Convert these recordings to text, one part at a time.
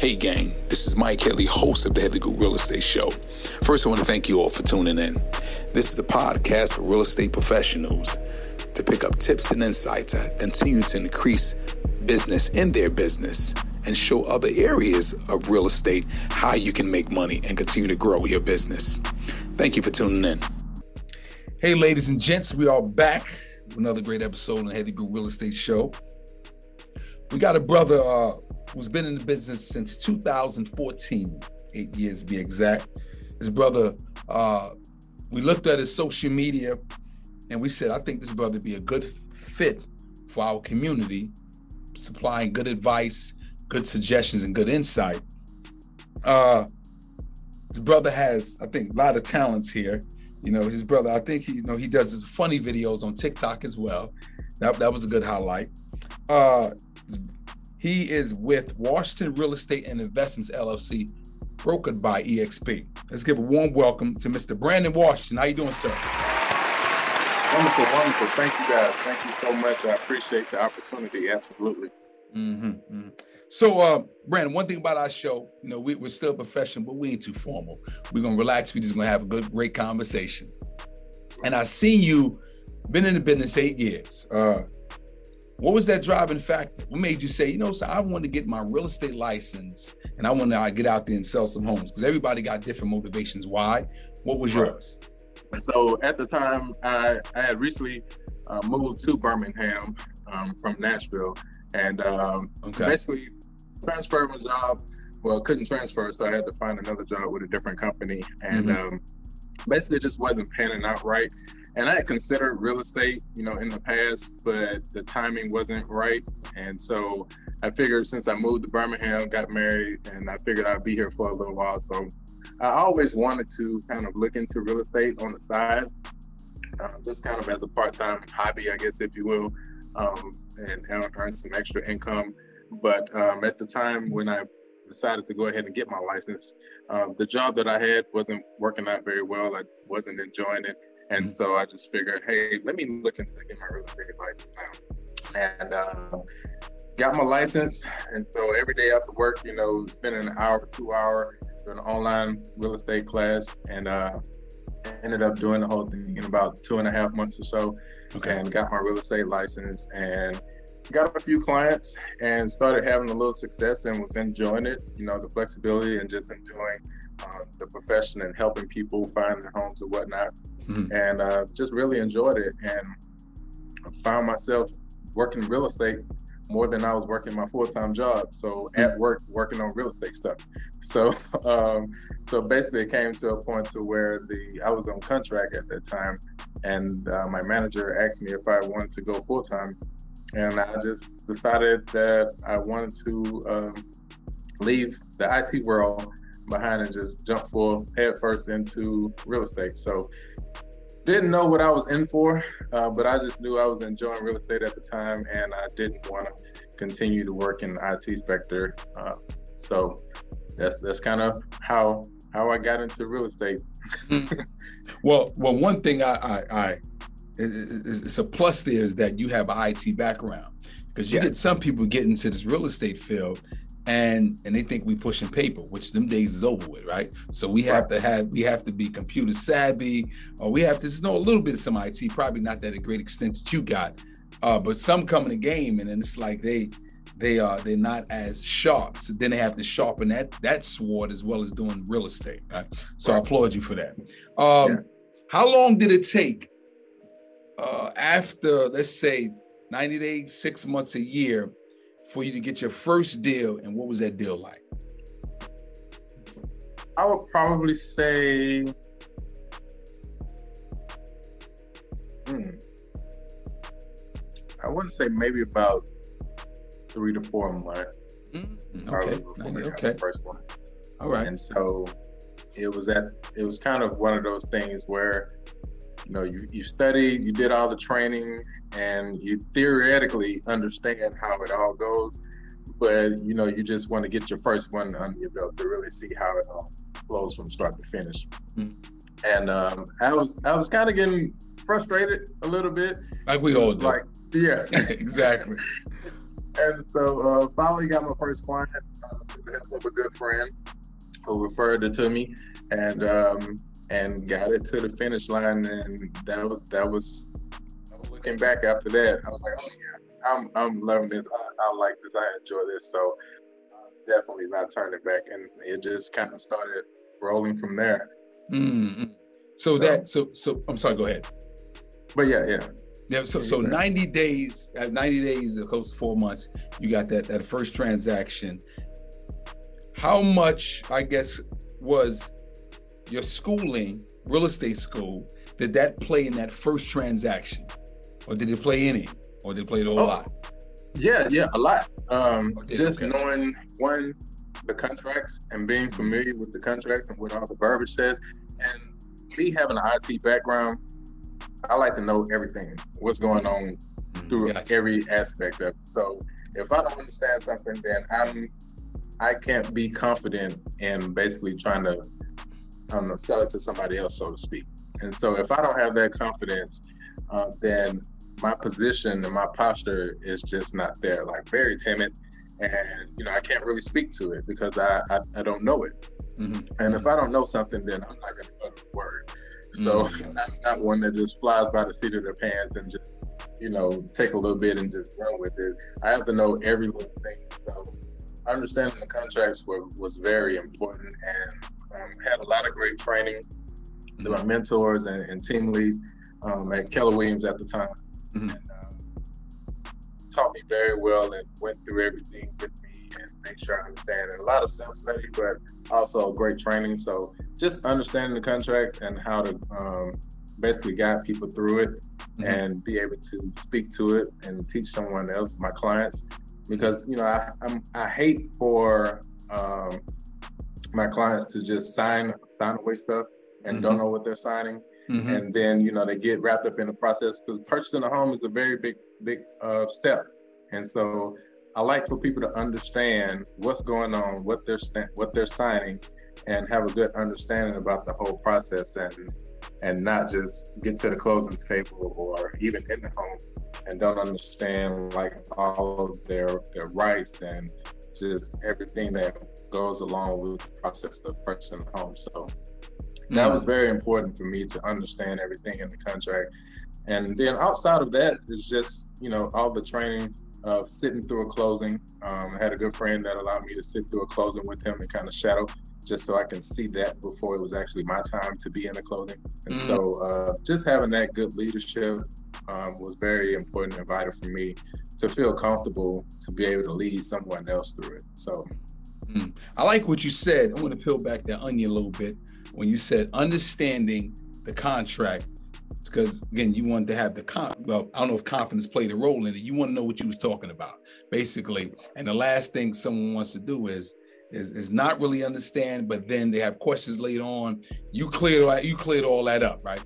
Hey, gang, this is Mike Kelly, host of the Headley Group Real Estate Show. First, I want to thank you all for tuning in. This is a podcast for real estate professionals to pick up tips and insights to continue to increase business in their business and show other areas of real estate how you can make money and continue to grow your business. Thank you for tuning in. Hey, ladies and gents, we are back with another great episode on the Headley Group Real Estate Show. We got a brother uh, who's been in the business since 2014, eight years to be exact. His brother, uh, we looked at his social media and we said, I think this brother be a good fit for our community, supplying good advice, good suggestions, and good insight. Uh, his brother has, I think, a lot of talents here. You know, his brother, I think he, you know, he does his funny videos on TikTok as well. That, that was a good highlight. Uh, he is with Washington Real Estate and Investments LLC, brokered by EXP. Let's give a warm welcome to Mr. Brandon Washington. How you doing, sir? Wonderful, wonderful. Thank you, guys. Thank you so much. I appreciate the opportunity. Absolutely. Mm-hmm, mm-hmm. So, uh, Brandon, one thing about our show, you know, we, are still professional, but we ain't too formal. We're gonna relax. We're just gonna have a good, great conversation. And I see you been in the business eight years. Uh, what was that driving factor? What made you say, you know, so I want to get my real estate license and I want to uh, get out there and sell some homes? Because everybody got different motivations. Why? What was yours? So at the time, I, I had recently uh, moved to Birmingham um, from Nashville, and um, okay. basically transferred my job. Well, couldn't transfer, so I had to find another job with a different company, and mm-hmm. um, basically it just wasn't panning out right and I had considered real estate, you know, in the past, but the timing wasn't right. And so I figured since I moved to Birmingham, got married, and I figured I'd be here for a little while. So I always wanted to kind of look into real estate on the side, uh, just kind of as a part time hobby, I guess, if you will, um, and earn some extra income. But um, at the time when I decided to go ahead and get my license, um, the job that I had wasn't working out very well. I wasn't enjoying it. And so I just figured, hey, let me look into getting my real estate license now. And uh, got my license. And so every day after work, you know, spending an hour, two hour doing an online real estate class. And uh, ended up doing the whole thing in about two and a half months or so. Okay. And got my real estate license and got a few clients and started having a little success and was enjoying it, you know, the flexibility and just enjoying uh, the profession and helping people find their homes and whatnot. Mm-hmm. And uh, just really enjoyed it and found myself working real estate more than I was working my full time job. So at work, working on real estate stuff. So, um, so basically, it came to a point to where the I was on contract at that time, and uh, my manager asked me if I wanted to go full time, and I just decided that I wanted to um, leave the IT world behind and just jump full head first into real estate. So didn't know what I was in for, uh, but I just knew I was enjoying real estate at the time, and I didn't want to continue to work in the IT sector. Uh, so that's that's kind of how how I got into real estate. Mm. well, well, one thing I, I, I it's a plus there is that you have an IT background because you yeah. get some people get into this real estate field and and they think we pushing paper, which them days is over with, right? So we have to have we have to be computer savvy, or we have to know a little bit of some IT, probably not that a great extent that you got, uh, but some come in the game, and then it's like they they are they're not as sharp. So then they have to sharpen that that sword as well as doing real estate. Right? So right. I applaud you for that. Um, yeah. How long did it take uh, after let's say 90 days, six months, a year? for you to get your first deal, and what was that deal like? I would probably say, hmm, I wouldn't say maybe about three to four months. Mm-hmm. Okay. okay. first one. All right. And so it was at it was kind of one of those things where you know you, you studied you did all the training and you theoretically understand how it all goes but you know you just want to get your first one under your belt to really see how it all flows from start to finish. Mm-hmm. and um, i was i was kind of getting frustrated a little bit. Like we all do. like yeah. Exactly. And so uh, finally got my first client uh, the help of a good friend who referred it to me, and um, and got it to the finish line. And that was that was looking back after that. I was like, oh yeah, I'm I'm loving this. I, I like this. I enjoy this. So uh, definitely not turning back. And it just kind of started rolling from there. Mm-hmm. So, so that so so I'm sorry. Go ahead. But yeah, yeah. Yeah, so so 90 days, at 90 days, of course, four months, you got that that first transaction. How much, I guess, was your schooling, real estate school, did that play in that first transaction? Or did it play any? Or did it play a whole oh, lot? Yeah, yeah, a lot. Um, okay, just okay. knowing one, the contracts and being familiar with the contracts and what all the verbiage says. And me having an IT background, I like to know everything, what's going on mm, through gotcha. every aspect of it. So if I don't understand something, then I'm I can't be confident in basically trying to I don't know, sell it to somebody else, so to speak. And so if I don't have that confidence, uh, then my position and my posture is just not there. Like very timid, and you know I can't really speak to it because I I, I don't know it. Mm-hmm. And if I don't know something, then I'm not going to utter a word. So mm-hmm. I'm not one that just flies by the seat of their pants and just, you know, take a little bit and just run with it. I have to know every little thing. So understanding the contracts were, was very important and um, had a lot of great training through my mentors and, and team leads um, at Keller Williams at the time. Mm-hmm. And, um, taught me very well and went through everything with me and make sure I understand. And a lot of self study, but also great training. So just understanding the contracts and how to um, basically guide people through it mm-hmm. and be able to speak to it and teach someone else, my clients, because you know I I'm, i hate for um, my clients to just sign sign away stuff and mm-hmm. don't know what they're signing. Mm-hmm. And then you know they get wrapped up in the process because purchasing a home is a very big big uh, step, and so I like for people to understand what's going on, what they're what they're signing, and have a good understanding about the whole process and and not just get to the closing table or even in the home and don't understand like all of their their rights and just everything that goes along with the process of purchasing a home. So that mm. was very important for me to understand everything in the contract. And then outside of that is just, you know, all the training of sitting through a closing. Um, I had a good friend that allowed me to sit through a closing with him and kind of shadow just so I can see that before it was actually my time to be in the closing. And mm-hmm. so uh, just having that good leadership um, was very important and vital for me to feel comfortable to be able to lead someone else through it. So mm. I like what you said. I want to peel back that onion a little bit when you said understanding the contract because again you wanted to have the con well i don't know if confidence played a role in it you want to know what you was talking about basically and the last thing someone wants to do is is, is not really understand, but then they have questions later on. You cleared all you cleared all that up, right?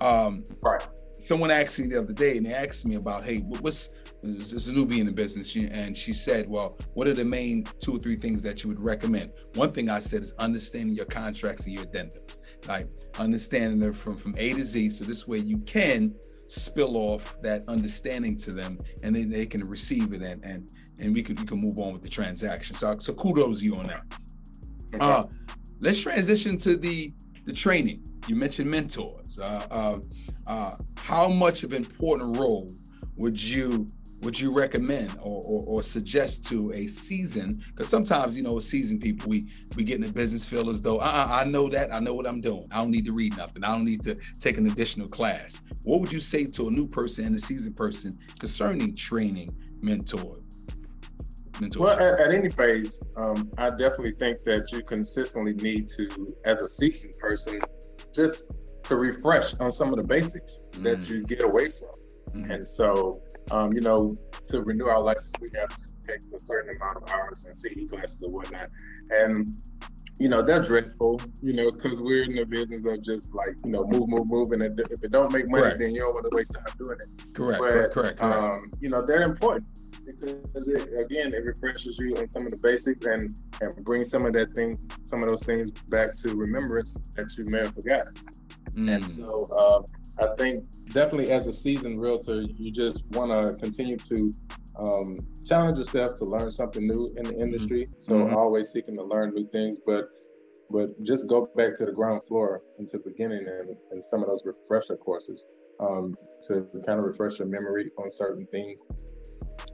Um, right. Someone asked me the other day, and they asked me about, hey, what's a newbie in the business, she, and she said, "Well, what are the main two or three things that you would recommend?" One thing I said is understanding your contracts and your addendums, like understanding them from from A to Z, so this way you can spill off that understanding to them, and then they can receive it and and and we could we can move on with the transaction. So so kudos you on that. Okay. Uh, let's transition to the the training. You mentioned mentors. Uh, uh, uh, how much of an important role would you would you recommend or, or, or suggest to a season? Because sometimes you know, a seasoned people we we get in the business feel as though uh-uh, I know that I know what I'm doing. I don't need to read nothing. I don't need to take an additional class. What would you say to a new person and a seasoned person concerning training mentor? Well, at, at, any phase, um, I definitely think that you consistently need to, as a seasoned person, just to refresh on some of the basics mm that you get away from. mm And so, um, you know, to renew our license, we have to take a certain amount of hours and CE classes or whatnot. And you know, they're dreadful, you know, because we're in the business of just like, you know, move, move, move. And if it don't make money, correct. then you don't want to waste time doing it. Correct, but, correct, correct, correct. Um, you know, they're important because it, again it refreshes you on some of the basics and and brings some of that thing some of those things back to remembrance that you may have forgotten mm. and so uh, i think definitely as a seasoned realtor you just want to continue to um, challenge yourself to learn something new in the mm-hmm. industry. So mm-hmm. always seeking to learn new things, but but just go back to the ground floor and to beginning and, and some of those refresher courses um, to kind of refresh your memory on certain things.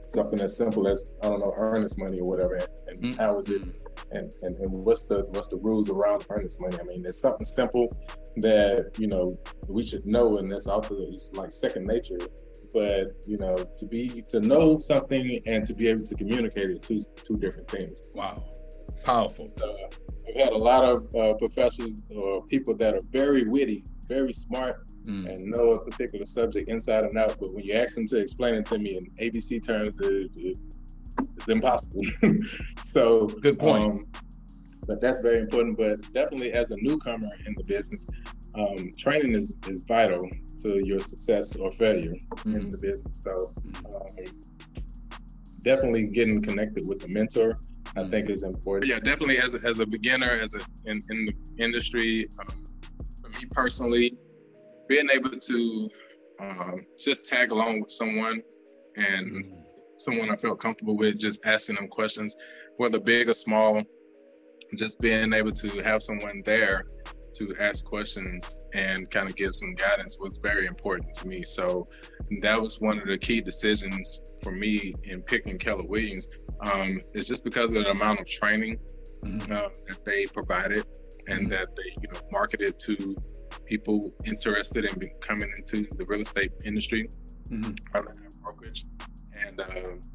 Something as simple as I don't know earnest money or whatever, and, and mm-hmm. how is it, and, and and what's the what's the rules around earnest money? I mean, it's something simple that you know we should know, and that's out there. It's like second nature. But you know to be to know something and to be able to communicate is two two different things. Wow. Powerful. Uh, i've had a lot of uh, professors or people that are very witty very smart mm. and know a particular subject inside and out but when you ask them to explain it to me in abc terms it, it, it's impossible. So good point. um, but that's very important but definitely as a newcomer in the business um, training is, is vital to your success or failure mm-hmm. in the business. So um, definitely getting connected with a mentor, I mm-hmm. think is important. Yeah, definitely as a, as a beginner, as a in, in the industry, um, for me personally, being able to um, just tag along with someone and mm-hmm. someone I felt comfortable with, just asking them questions, whether big or small, just being able to have someone there to ask questions and kind of give some guidance was very important to me. So that was one of the key decisions for me in picking Keller Williams. Um, it's just because of the amount of training mm-hmm. uh, that they provided and mm-hmm. that they, you know, marketed to people interested in coming into the real estate industry, mm-hmm. brokerage, and uh,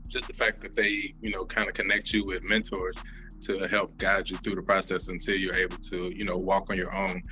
just the fact that they, you know, kind of connect you with mentors to help guide you through the process until you're able to, you know, walk on your own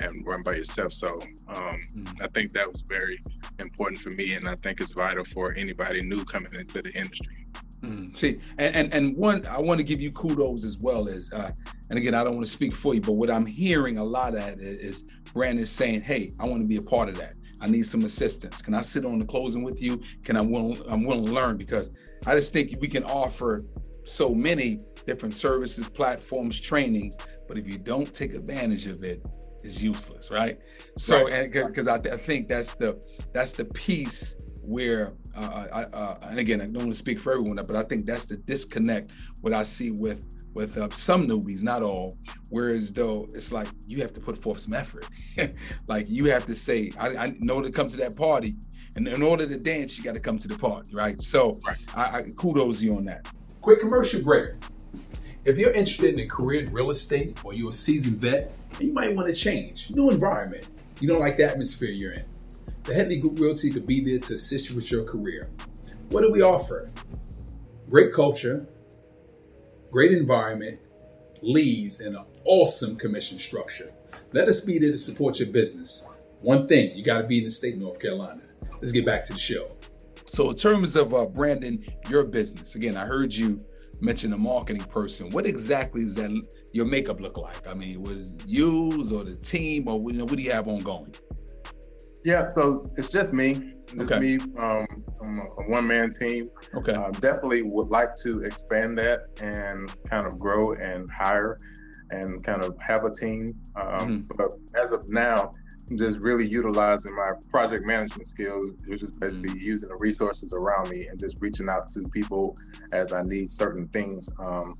and run by yourself. So um, mm. I think that was very important for me, and I think it's vital for anybody new coming into the industry. Mm. See, and, and, and one, I want to give you kudos as well as, uh, and again, I don't want to speak for you, but what I'm hearing a lot of is Brandon saying, "Hey, I want to be a part of that. I need some assistance. Can I sit on the closing with you? Can I will I'm willing to learn because I just think we can offer so many different services, platforms, trainings. But if you don't take advantage of it, it's useless, right? So, right. and because I, I, think that's the that's the piece where, uh, I, uh, and again, I don't want to speak for everyone, but I think that's the disconnect what I see with with uh, some newbies, not all. Whereas though it's like you have to put forth some effort, like you have to say, I, I know to come to that party, and in order to dance, you got to come to the party, right? So, right. I, I kudos you on that. Quick commercial break. If you're interested in a career in real estate or you're a seasoned vet, you might want to change, new environment. You don't like the atmosphere you're in. The Headley Group Realty could be there to assist you with your career. What do we offer? Great culture, great environment, leads, and an awesome commission structure. Let us be there to support your business. One thing, you got to be in the state of North Carolina. Let's get back to the show. So, in terms of uh, branding your business, again, I heard you mentioned a marketing person. What exactly does that your makeup look like? I mean, was you or the team, or you know, what do you have ongoing? Yeah, so it's just me. Just okay. me. Um, I'm a, a one man team. Okay. Uh, definitely would like to expand that and kind of grow and hire and kind of have a team. Um, mm-hmm. But as of now, just really utilizing my project management skills, which is basically mm-hmm. using the resources around me and just reaching out to people as I need certain things. Um,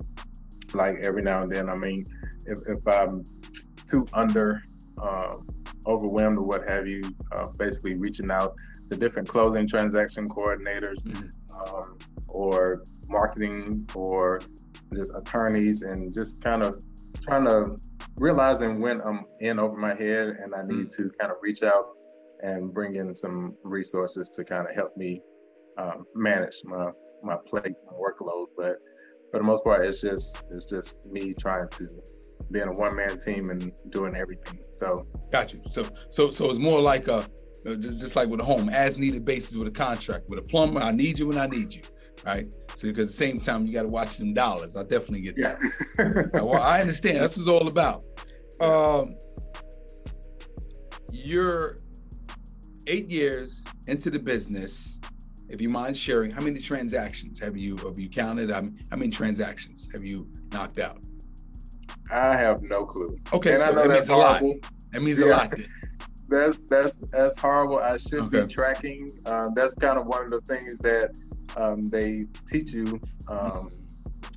like every now and then, I mean, if, if I'm too under uh, overwhelmed or what have you, uh, basically reaching out to different closing transaction coordinators mm-hmm. um, or marketing or just attorneys and just kind of trying to realizing when I'm in over my head and I need mm. to kind of reach out and bring in some resources to kind of help me um, manage my my plate, my workload. But for the most part, it's just it's just me trying to being a one man team and doing everything. So got you. So so so it's more like a just, just like with a home, as needed basis with a contract. With a plumber, I need you when I need you, right? So because at the same time, you got to watch them dollars. I definitely get that. Yeah. well, I understand. That's what it's all about. Um, you're eight years into the business. If you mind sharing, how many transactions have you have you counted? how many transactions have you knocked out? I have no clue. Okay, and so that means horrible. a lot. That means yeah. a lot. Then. That's that's that's horrible. I should okay. be tracking. Uh, that's kind of one of the things that um, they teach you um,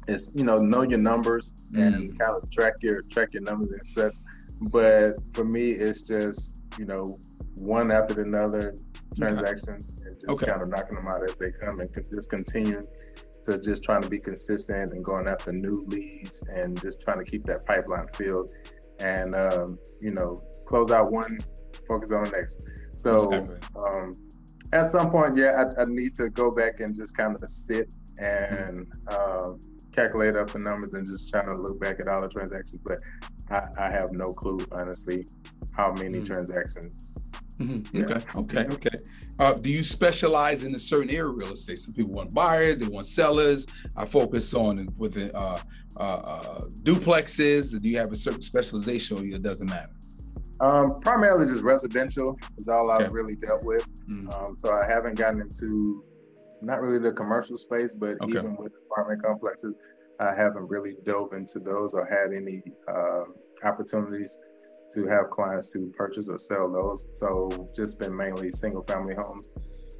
is you know know your numbers mm. and kind of track your track your numbers and success. But for me, it's just you know one after another transactions okay. and just okay. kind of knocking them out as they come and just continue to just trying to be consistent and going after new leads and just trying to keep that pipeline filled and um, you know close out one, focus on the next. So um, at some point, yeah, I, I, need to go back and just kind of sit and uh, calculate up the numbers and just trying to look back at all the transactions. But I, I have no clue, honestly, how many mm-hmm. transactions. Mm-hmm. Okay, okay, okay. Uh, do you specialize in a certain area of real estate? Some people want buyers, they want sellers. I focus on within uh, uh, uh, duplexes. Do you have a certain specialization, or it doesn't matter? Um, primarily just residential is all I've really dealt with. Mm. Um, so I haven't gotten into not really the commercial space, but okay. even with apartment complexes, I haven't really dove into those or had any uh, opportunities to have clients to purchase or sell those. So just been mainly single family homes.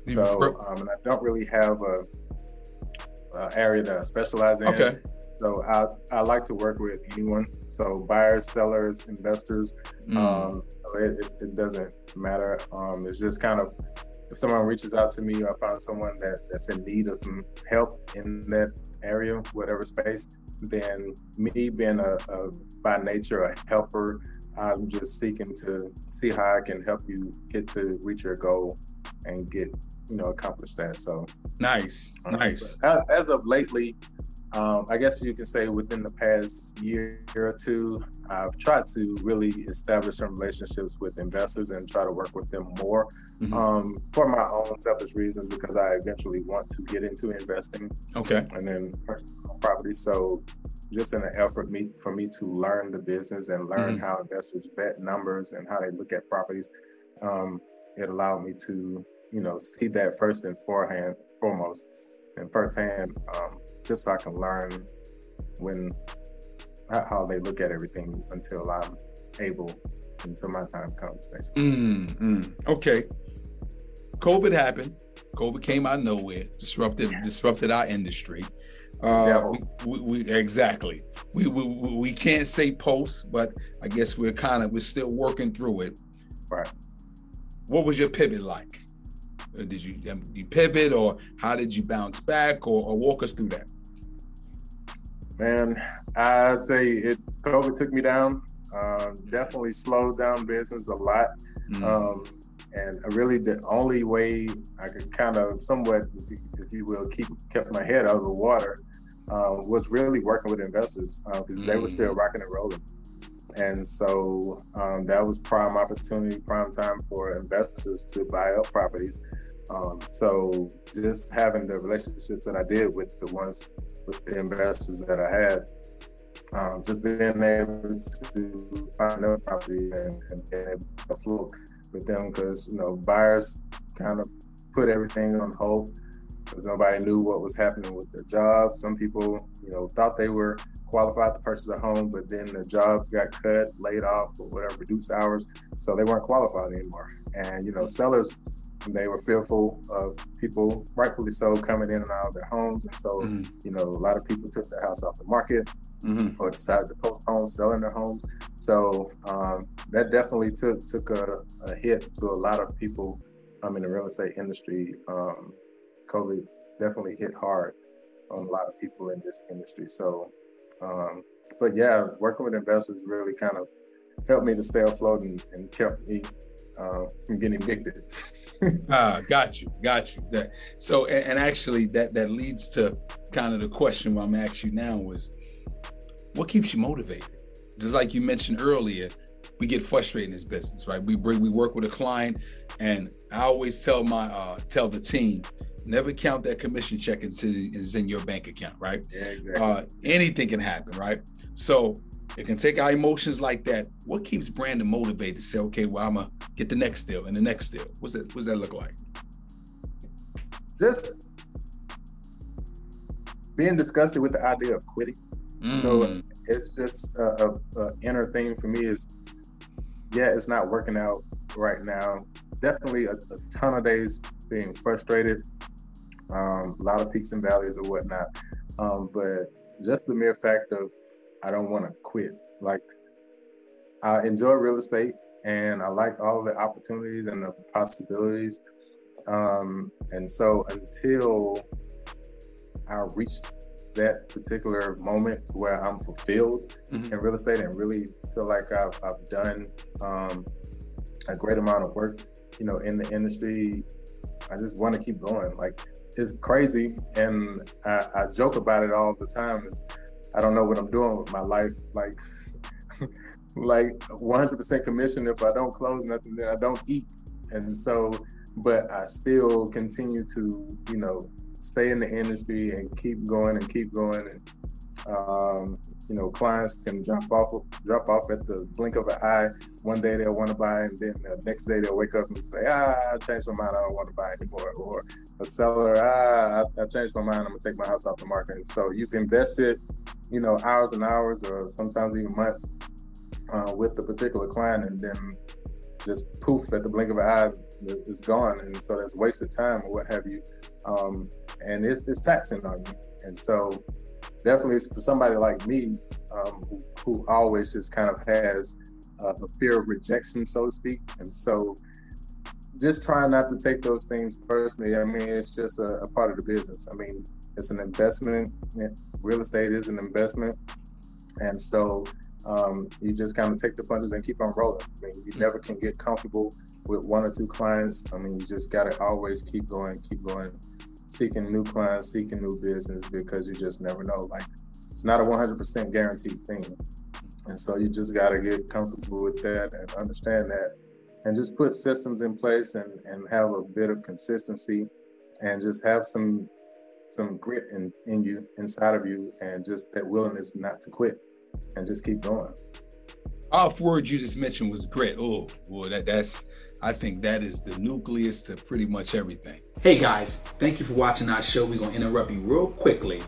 So um, and I don't really have a, a, area that I specialize in. Okay. So I, I like to work with anyone. So buyers, sellers, investors. Mm. Um, so it, it, it, doesn't matter. Um, it's just kind of if someone reaches out to me or I find someone that, that's in need of help in that area, whatever space, then me being a, a by nature a helper, I'm just seeking to see how I can help you get to reach your goal and get you know accomplish that. So nice, um, nice. As of lately, um, I guess you can say within the past year or two, I've tried to really establish some relationships with investors and try to work with them more mm-hmm. um, for my own selfish reasons because I eventually want to get into investing. Okay. And then purchase property. So just in an effort me, for me to learn the business and learn mm-hmm. how investors vet numbers and how they look at properties, um, it allowed me to, you know, see that first and forehand, foremost and firsthand, um, just so I can learn when how they look at everything until I'm able until my time comes. Basically. Mm, Okay. COVID happened. COVID came out of nowhere, disrupted disrupted our industry. Uh, we, we, we, exactly. We, we we can't say post, but I guess we're kind of we're still working through it. Right. What was your pivot like? Uh, did you, um, you pivot, or how did you bounce back, or, or walk us through that? Man, I'd say it. COVID took me down. Uh, definitely slowed down business a lot. Mm. Um, and really, the only way I could kind of somewhat, if you will, keep kept my head out of the water um, was really working with investors because uh, mm. they were still mm. rocking and rolling. And so um, that was prime opportunity, prime time for investors to buy up properties. Um, so just having the relationships that I did with the ones with the investors that I had, um, just being able to find them property and, and being able to float with them because you know buyers kind of put everything on hold because nobody knew what was happening with their jobs. Some people, you know, thought they were qualified to purchase a home, but then their jobs got cut, laid off, or whatever, reduced hours, so they weren't qualified anymore. And you know, sellers, they were fearful of people, rightfully so, coming in and out of their homes, and so mm-hmm. you know, a lot of people took their house off the market. Mm-hmm. Or decided to postpone selling their homes, so um, that definitely took took a, a, hit to a lot of people um, in the real estate industry. Um, COVID definitely hit hard on a lot of people in this industry. So, um, but yeah, working with investors really kind of helped me to stay afloat and, and kept me uh, from getting evicted. ah, got you, got you. That, so, and, and, actually, that that leads to kind of the question I'm asking you now was, what keeps you motivated? Just like you mentioned earlier, we get frustrated in this business, right? We bring, we work with a client, and I always tell my uh, tell the team, never count that commission check is in your bank account, right? Yeah, exactly. Uh, anything can happen, right? So it can take our emotions like that. What keeps Brandon motivated to say, okay, well, I'm gonna get the next deal and the next deal? What's that? What's that look like? Just being disgusted with the idea of quitting. Mm. So it's just a, a, a inner thing for me is, yeah, it's not working out right now. Definitely a, a ton of days being frustrated, um, a lot of peaks and valleys or whatnot. Um, but just the mere fact of I don't want to quit. Like I enjoy real estate and I like all the opportunities and the possibilities. Um, and so until I reach that particular moment where I'm fulfilled mm-hmm. in real estate and really feel like I've, I've done um, a great amount of work, you know, in the industry, I just want to keep going. Like it's crazy, and I, I joke about it all the time. I don't know what I'm doing with my life. Like, like 100% commission. If I don't close nothing, then I don't eat. And so, but I still continue to, you know, stay in the industry and keep going and keep going. And um, you know, clients can drop off drop off at the blink of an eye. One day they'll want to buy, and then the next day they'll wake up and say, "Ah, I changed my mind. I don't want to buy anymore." Or a seller, "Ah, I, I changed my mind. I'm gonna take my house off the market." So you've invested, you know, hours and hours, or sometimes even months, uh, with the particular client, and then just poof at the blink of an eye, it's, gone, and so that's wasted time or what have you. Um, and it's, it's taxing on you. And so definitely for somebody like me, um, who, who, always just kind of has uh, a fear of rejection, so to speak. And so just trying not to take those things personally. I mean, it's just a, a part of the business. I mean, it's an investment. Real estate is an investment. And so um, you just kind of take the punches and keep on rolling. I mean, you never can get comfortable with one or two clients. I mean, you just got to always keep going, keep going seeking new clients, seeking new business because you just never know. Like it's not a 100% guaranteed thing. And so you just got to get comfortable with that and understand that and just put systems in place and, and have a bit of consistency and just have some some grit in, in you inside of you and just that willingness not to quit and just keep going. Off word you just mentioned was grit. Oh, well, that that's I think that is the nucleus to pretty much everything. Hey guys, thank you for watching our show. We're gonna interrupt you real quickly.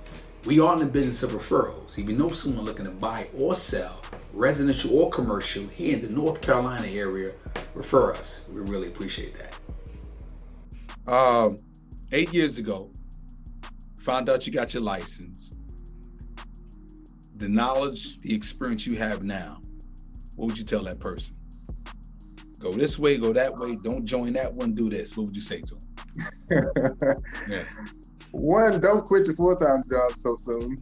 We are in the business of referrals. If you know someone looking to buy or sell, residential or commercial, here in the North Carolina area, refer us. We really appreciate that. Um, eight years ago, found out you got your license. The knowledge, the experience you have now, what would you tell that person? Go this way, go that way. Don't join that one. Do this. What would you say to him? yeah. One, don't quit your full time job so soon.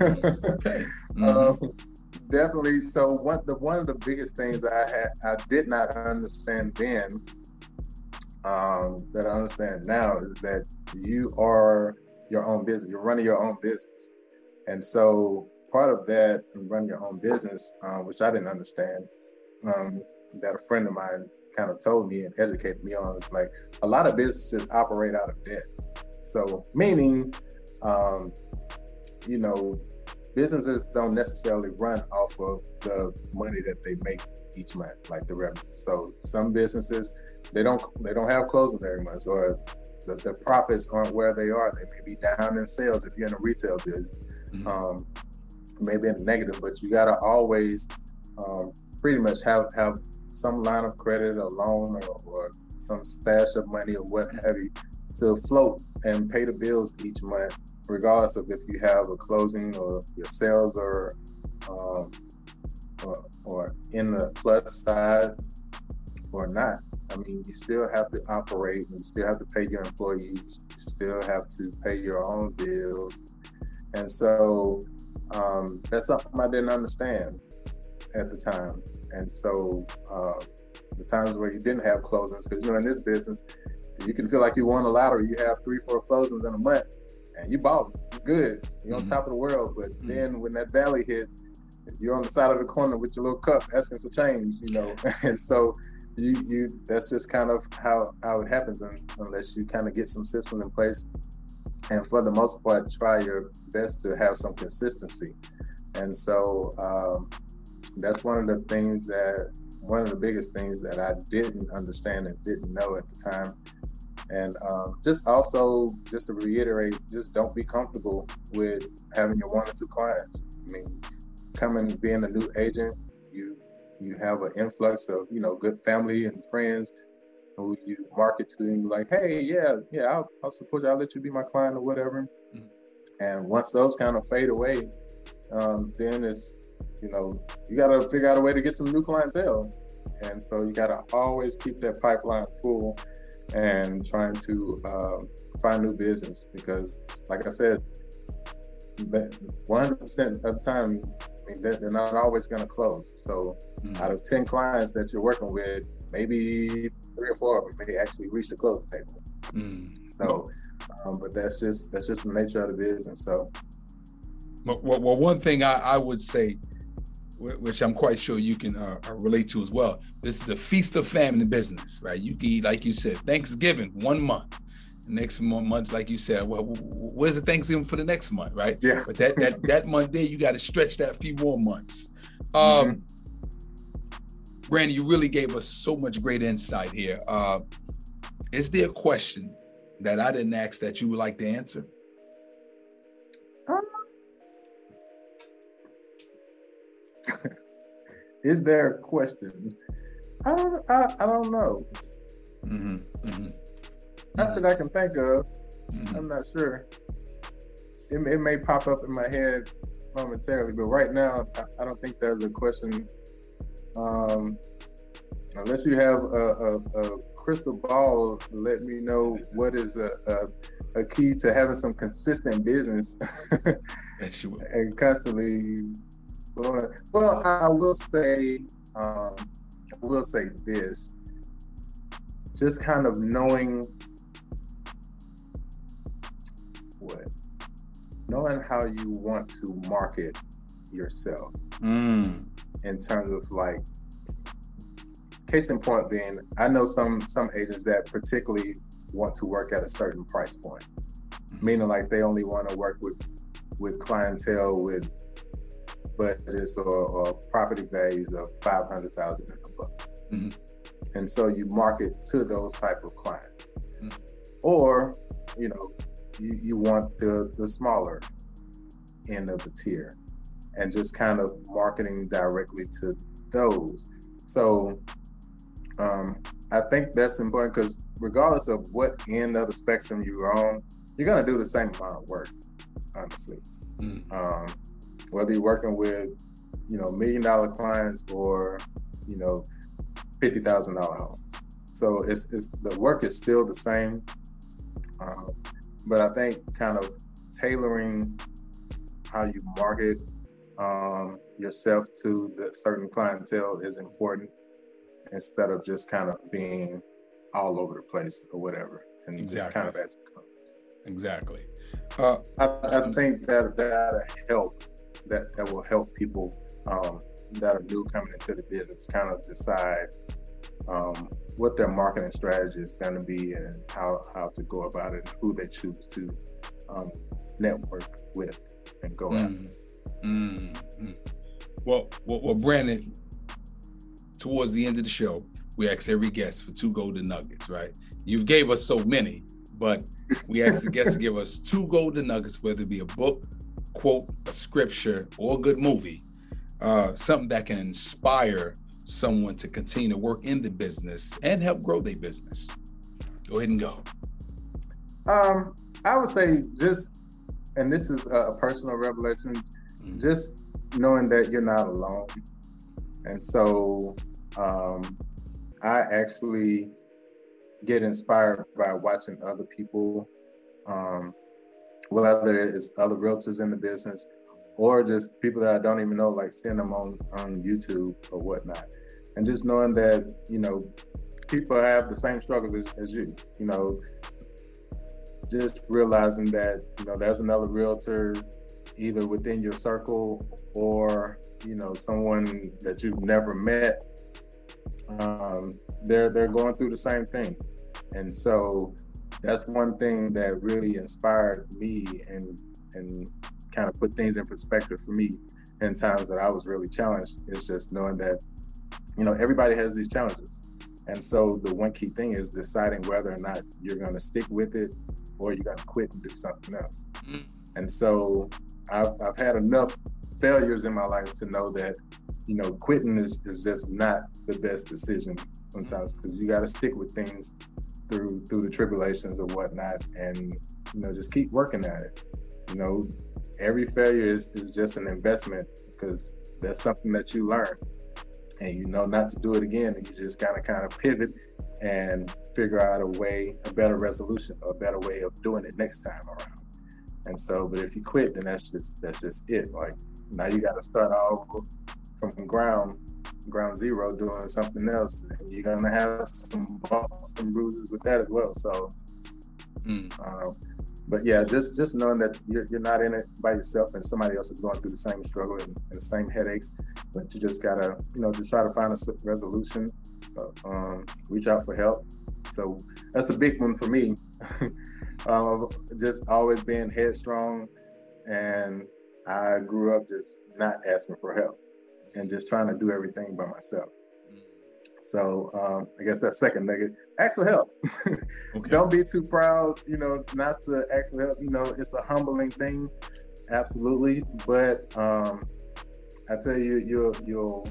okay. Mm-hmm. Um, definitely. So one the one of the biggest things I had I did not understand then um, that I understand now is that you are your own business. You're running your own business, and so part of that and running your own business, uh, which I didn't understand, um, that a friend of mine kind of told me and educated me on is like a lot of businesses operate out of debt. So meaning, um, you know, businesses don't necessarily run off of the money that they make each month, like the revenue. So some businesses they don't they don't have closing every month, or the, the profits aren't where they are. They may be down in sales if you're in a retail business, mm-hmm. um, maybe in negative. But you got to always um, pretty much have have some line of credit, a loan, or, or some stash of money, or what have you, to float and pay the bills each month, regardless of if you have a closing or your sales are um, or, or in the plus side or not. I mean, you still have to operate, you still have to pay your employees, you still have to pay your own bills. And so um, that's something I didn't understand at the time. And so uh, the times where you didn't have closings, because you know in this business, you can feel like you won a lottery. You have three, four closings in a month, and you bought good. You're on mm-hmm. top of the world. But mm-hmm. then when that valley hits, you're on the side of the corner with your little cup asking for change. You know, and so you you that's just kind of how how it happens, unless you kind of get some systems in place. And for the most part, try your best to have some consistency. And so um, that's one of the things that one of the biggest things that I didn't understand and didn't know at the time. And um, just also, just to reiterate, just don't be comfortable with having your one or two clients. I mean, coming being a new agent, you you have an influx of you know good family and friends, who you market to and like, hey, yeah, yeah, I'll, I'll support you. I'll let you be my client or whatever. Mm-hmm. And once those kind of fade away, um, then it's, you know, you got to figure out a way to get some new clientele. And so you got to always keep that pipeline full and trying to um, find new business because, like I said, 100% of the time, I mean, they're, not always going to close. So, mm-hmm. out of 10 clients that you're working with, maybe three or four of them may actually reach the closing table. Mm. So, um, but that's just that's just the nature of the business. So, well, well one thing I, I, would say, which I'm quite sure you can uh, uh, relate to as well, this is a feast of famine business, right? You can eat, like you said, Thanksgiving one month. Next month, like you said, well, where's the Thanksgiving for the next month, right? Yeah. But that that that month there, you got to stretch that few more months. Um, mm-hmm. Randy, you really gave us so much great insight here. Uh, is there a question that I didn't ask that you would like to answer? Um, is there a question? I don't. I, I don't know. Mm-hmm, mm-hmm. Not that I can think of. Mm-hmm. I'm not sure. It, it may pop up in my head momentarily, but right now, I, I don't think there's a question um, unless you have a, a, a, crystal ball, let me know what is a, a, a key to having some consistent business and constantly. Well, I will say, um, I will say this: just kind of knowing what, knowing how you want to market yourself. Mm. In terms of like case in point being i know some some agents that particularly want to work at a certain price point. Mm-hmm. meaning like they only want to work with with clientele with budgets or, or property values of 500000 and above mm-hmm. and so you market to those type of clients mm-hmm. or you know you, you want the the smaller end of the tier and just kind of marketing directly to those. So um, I think that's important because regardless of what end of the spectrum you're on, you're gonna do the same amount of work, honestly. Mm. Um, whether you're working with, you know, million dollar clients or, you know, fifty thousand dollar homes. So it's, it's the work is still the same, um, but I think kind of tailoring how you market um, yourself to the certain clientele is important instead of just kind of being all over the place or whatever and exactly. just kind of as it comes. Exactly. Uh, I, I, think that that help that that will help people um, that are new coming into the business kind of decide um, what their marketing strategy is going to be and how how to go about it, and who they choose to um, network with and go mm. after. Mm-hmm. Well, well, well, Brandon. Towards the end of the show, we ask every guest for two golden nuggets. Right? You gave us so many, but we ask the guests to give us two golden nuggets, whether it be a book, quote, a scripture, or a good movie, uh, something that can inspire someone to continue to work in the business and help grow their business. Go ahead and go. Um, I would say just, and this is a personal revelation just knowing that you're not alone. And so um, I actually get inspired by watching other people, um, whether it's other realtors in the business or just people that I don't even know, like seeing them on, on YouTube or whatnot. And just knowing that, you know, people have the same struggles as, as you, you know, just realizing that, you know, there's another realtor either within your circle or you know someone that you've never met um, they're they're going through the same thing and so that's one thing that really inspired me and and kind of put things in perspective for me in times that I was really challenged. Is just knowing that you know everybody has these challenges. And so the one key thing is deciding whether or not you're going to stick with it or you're going to quit and do something else. Mm. and so I've, I've had enough failures in my life to know that you know, quitting is, is just not the best decision sometimes because you got to stick with things through through the tribulations or whatnot, and you know, just keep working at it. You know, every failure is, is just an investment because that's something that you learn, and you know not to do it again, and you just kind of kind of pivot and figure out a way, a better resolution, a better way of doing it next time around. And so, but if you quit, then that's just that's just it. Like now you got to start all from ground ground zero doing something else. You're gonna have some bumps and bruises with that as well. So, mm. uh, but yeah, just just knowing that you're, you're not in it by yourself, and somebody else is going through the same struggle and, and the same headaches, but you just gotta you know just try to find a resolution, uh, um, reach out for help. So that's a big one for me. um, just always being headstrong, and I grew up just not asking for help and just trying to do everything by myself. So um, I guess that second negative. Ask for help. okay. Don't be too proud, you know, not to ask for help. You know, it's a humbling thing, absolutely. But um, I tell you, you'll you'll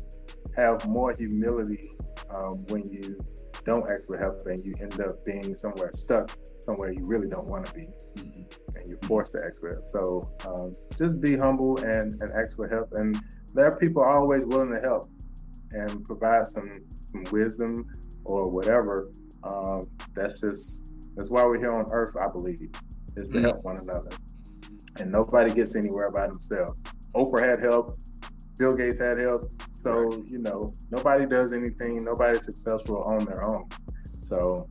have more humility um, when you don't ask for help and you end up being somewhere stuck, somewhere you really don't want to be, mm-hmm. and you're forced to ask for help. So um, just be humble and, and ask for help. And there are people always willing to help and provide some some wisdom or whatever. Um, that's just that's why we're here on Earth. I believe is to mm-hmm. help one another, and nobody gets anywhere by themselves. Oprah had help. Bill Gates had help. So, you know, nobody does anything, nobody's successful on their own. So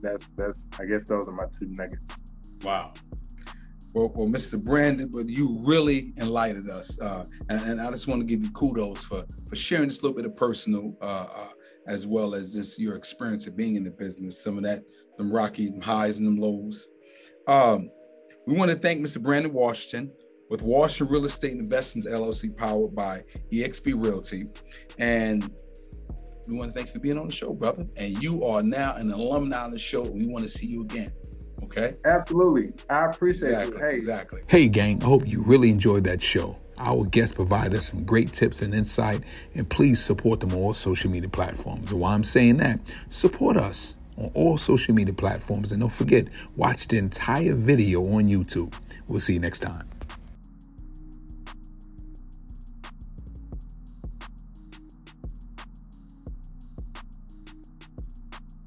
that's that's I guess those are my two nuggets. Wow. Well, well, Mr. Brandon, but you really enlightened us, uh, and, and, I just want to give you kudos for for sharing this little bit of personal, uh, uh, as well as this your experience of being in the business, some of that, them rocky highs and them lows. Um, we want to thank Mr. Brandon Washington with Washington Real Estate Investments LLC, powered by eXp Realty. And we want to thank you for being on the show, brother. And you are now an alumni on the show. We want to see you again. Okay. Absolutely. I appreciate exactly, you. Hey. Exactly. Hey, gang. I hope you really enjoyed that show. Our guests provided us some great tips and insight, and please support them on all social media platforms. And while I'm saying that, support us on all social media platforms. And don't forget, watch the entire video on YouTube. We'll see you next time.